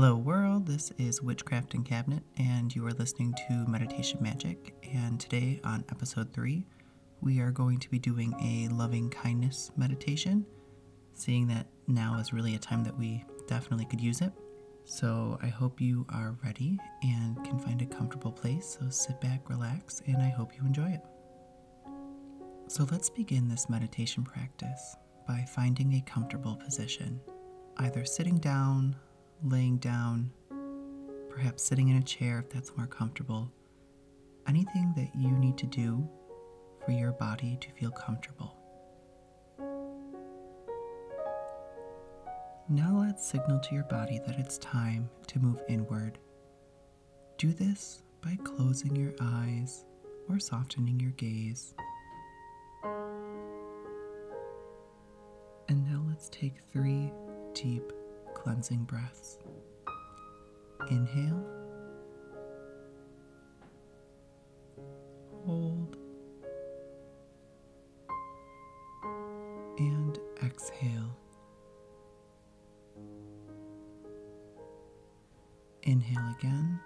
Hello, world. This is Witchcraft and Cabinet, and you are listening to Meditation Magic. And today, on episode three, we are going to be doing a loving kindness meditation, seeing that now is really a time that we definitely could use it. So, I hope you are ready and can find a comfortable place. So, sit back, relax, and I hope you enjoy it. So, let's begin this meditation practice by finding a comfortable position, either sitting down, laying down, perhaps sitting in a chair if that's more comfortable. Anything that you need to do for your body to feel comfortable. Now let's signal to your body that it's time to move inward. Do this by closing your eyes or softening your gaze. And now let's take three deep cleansing breaths. Inhale, hold, and exhale. Inhale again.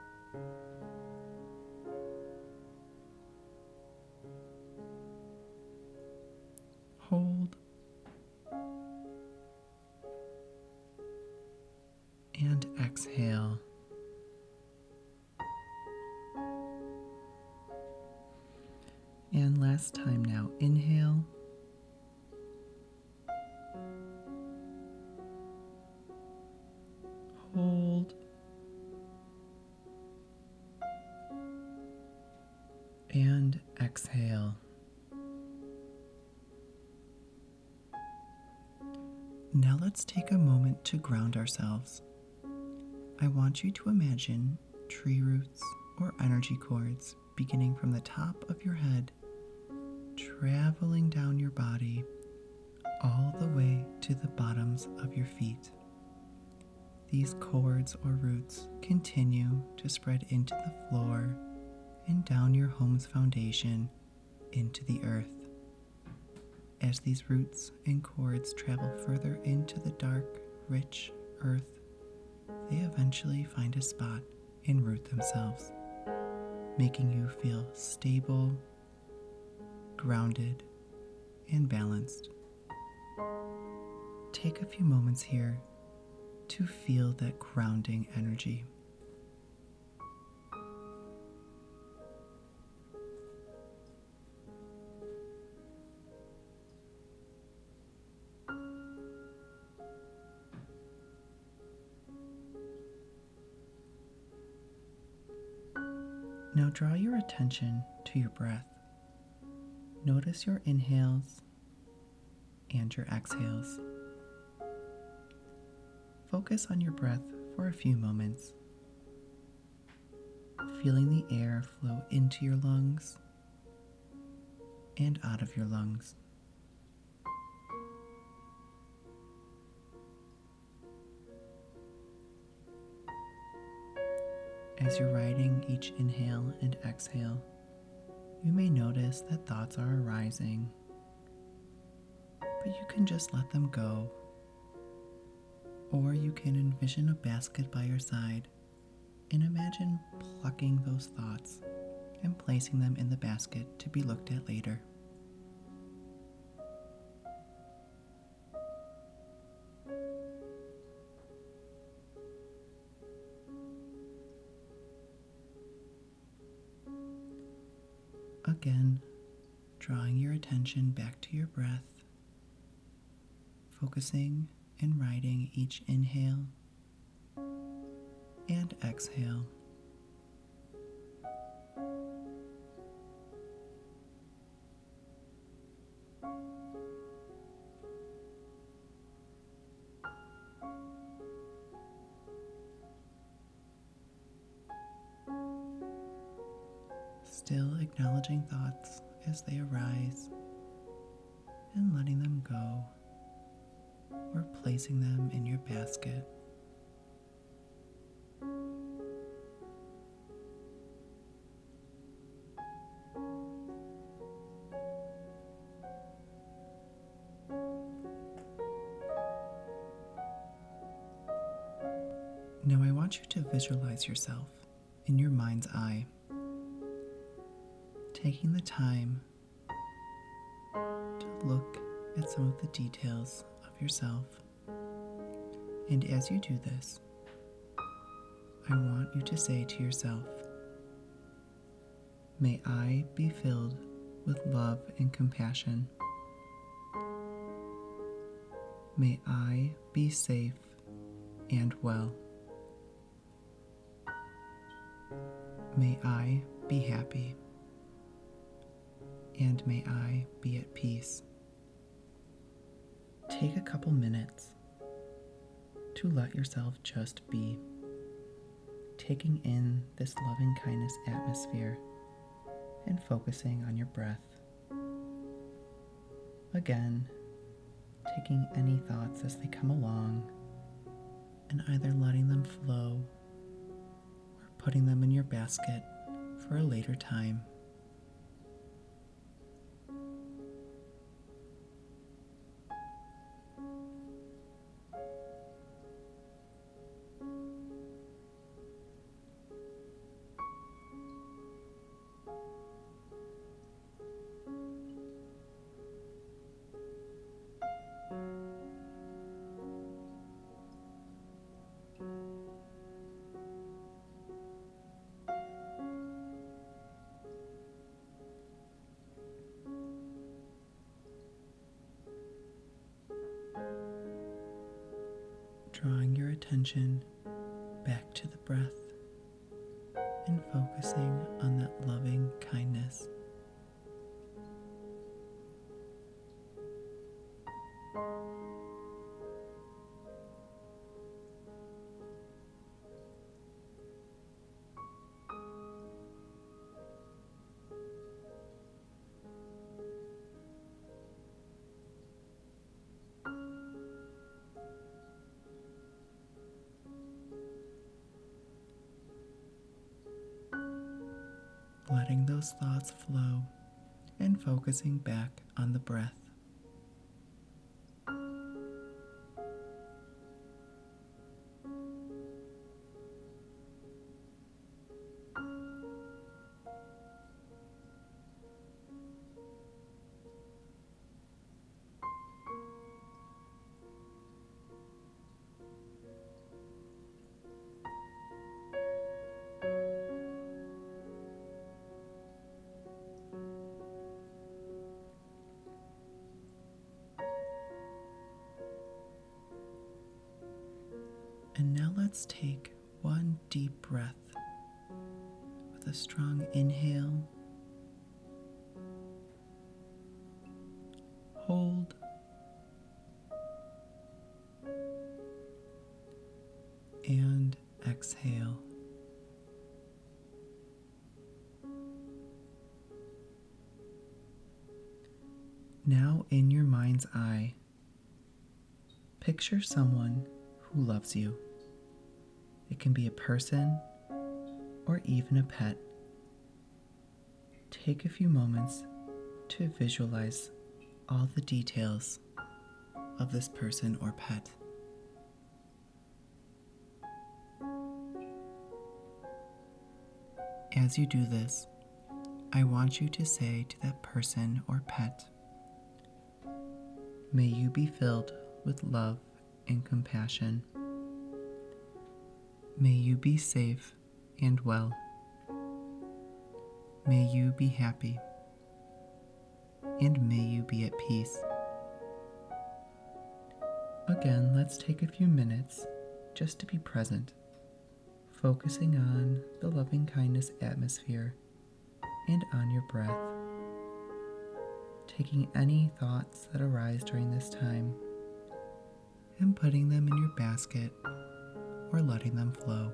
Hold. Last time now, inhale. Hold. And exhale. Now let's take a moment to ground ourselves. I want you to imagine tree roots or energy cords beginning from the top of your head, traveling down your body all the way to the bottoms of your feet. These cords or roots continue to spread into the floor and down your home's foundation into the earth. As these roots and cords travel further into the dark, rich earth, they eventually find a spot and root themselves, making you feel stable, grounded, and balanced. Take a few moments here to feel that grounding energy. Now draw your attention to your breath. Notice your inhales and your exhales. Focus on your breath for a few moments, feeling the air flow into your lungs and out of your lungs. As you're riding each inhale and exhale, you may notice that thoughts are arising, but you can just let them go. Or you can envision a basket by your side and imagine plucking those thoughts and placing them in the basket to be looked at later. Again, drawing your attention back to your breath, focusing and riding each inhale and exhale. Still acknowledging thoughts as they arise and letting them go or placing them in your basket. Now I want you to visualize yourself in your mind's eye, taking the time to look at some of the details of yourself. And as you do this, I want you to say to yourself, May I be filled with love and compassion. May I be safe and well. May I be happy. And may I be at peace. Take a couple minutes to let yourself just be, taking in this loving kindness atmosphere and focusing on your breath. Again, taking any thoughts as they come along and either letting them flow or putting them in your basket for a later time. Attention back to the breath and focusing on that loving kindness. Letting those thoughts flow and focusing back on the breath. And now let's take one deep breath with a strong inhale. Hold. And exhale. Now, in your mind's eye, picture someone who loves you. It can be a person or even a pet. Take a few moments to visualize all the details of this person or pet. As you do this, I want you to say to that person or pet, May you be filled with love and compassion. May you be safe and well. May you be happy. And may you be at peace. Again, let's take a few minutes just to be present, focusing on the loving kindness atmosphere and on your breath, taking any thoughts that arise during this time and putting them in your basket or letting them flow.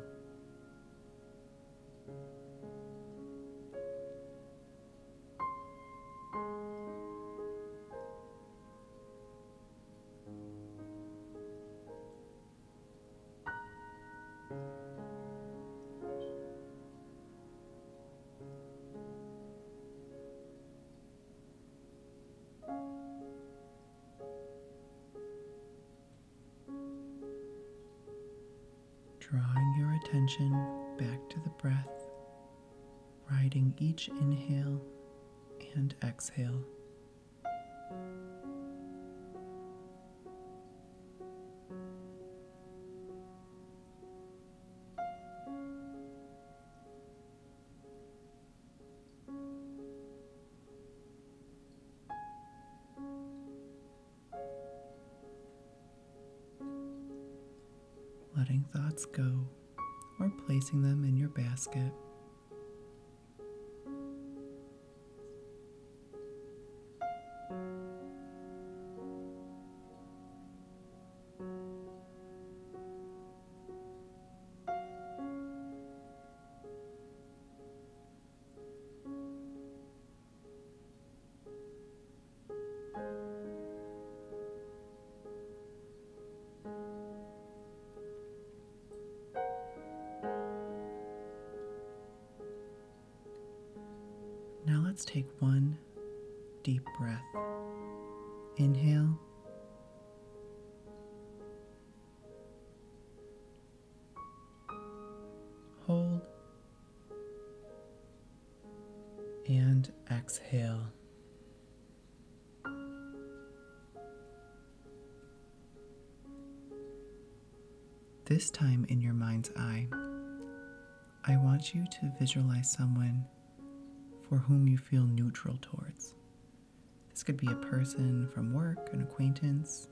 Attention back to the breath, riding each inhale and exhale. letting thoughts go or placing them in your basket. Now let's take one deep breath. Inhale. Hold. And exhale. This time in your mind's eye, I want you to visualize someone for whom you feel neutral towards. This could be a person from work, an acquaintance,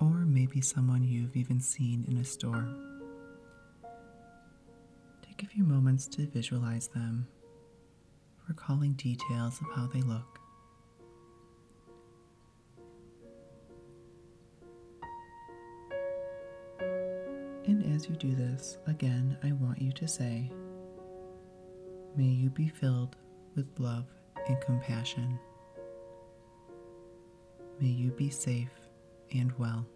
or maybe someone you've even seen in a store. Take a few moments to visualize them, recalling details of how they look. And as you do this, again, I want you to say, May you be filled with love and compassion. May you be safe and well.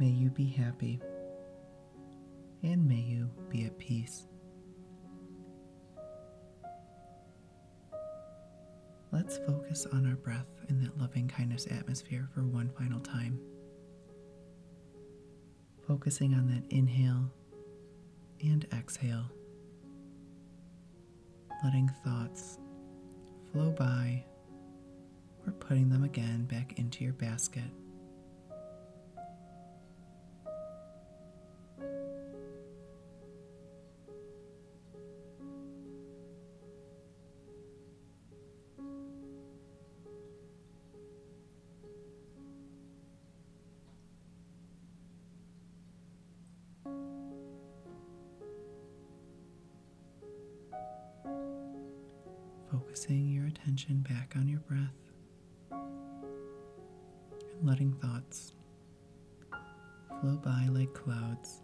May you be happy. And may you be at peace. Let's focus on our breath in that loving kindness atmosphere for one final time. Focusing on that inhale and exhale letting thoughts flow by or putting them again back into your basket. Focusing your attention back on your breath and letting thoughts flow by like clouds.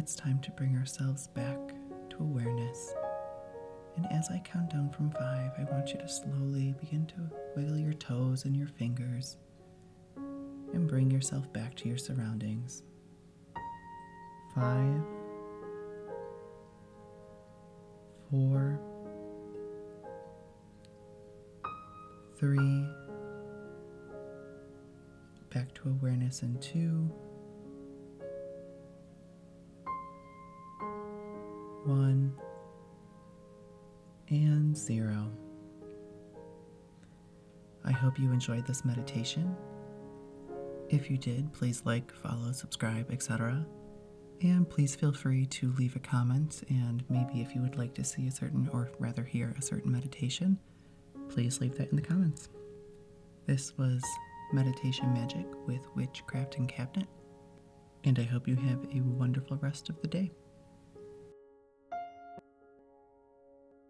It's time to bring ourselves back to awareness. And as I count down from five, I want you to slowly begin to wiggle your toes and your fingers and bring yourself back to your surroundings. Five, four, three, back to awareness in two. One, and zero. I hope you enjoyed this meditation. If you did, please like, follow, subscribe, etc. And please feel free to leave a comment, and maybe if you would like to see a certain, or rather hear a certain meditation, please leave that in the comments. This was Meditation Magic with Witchcraft and Cabinet, and I hope you have a wonderful rest of the day.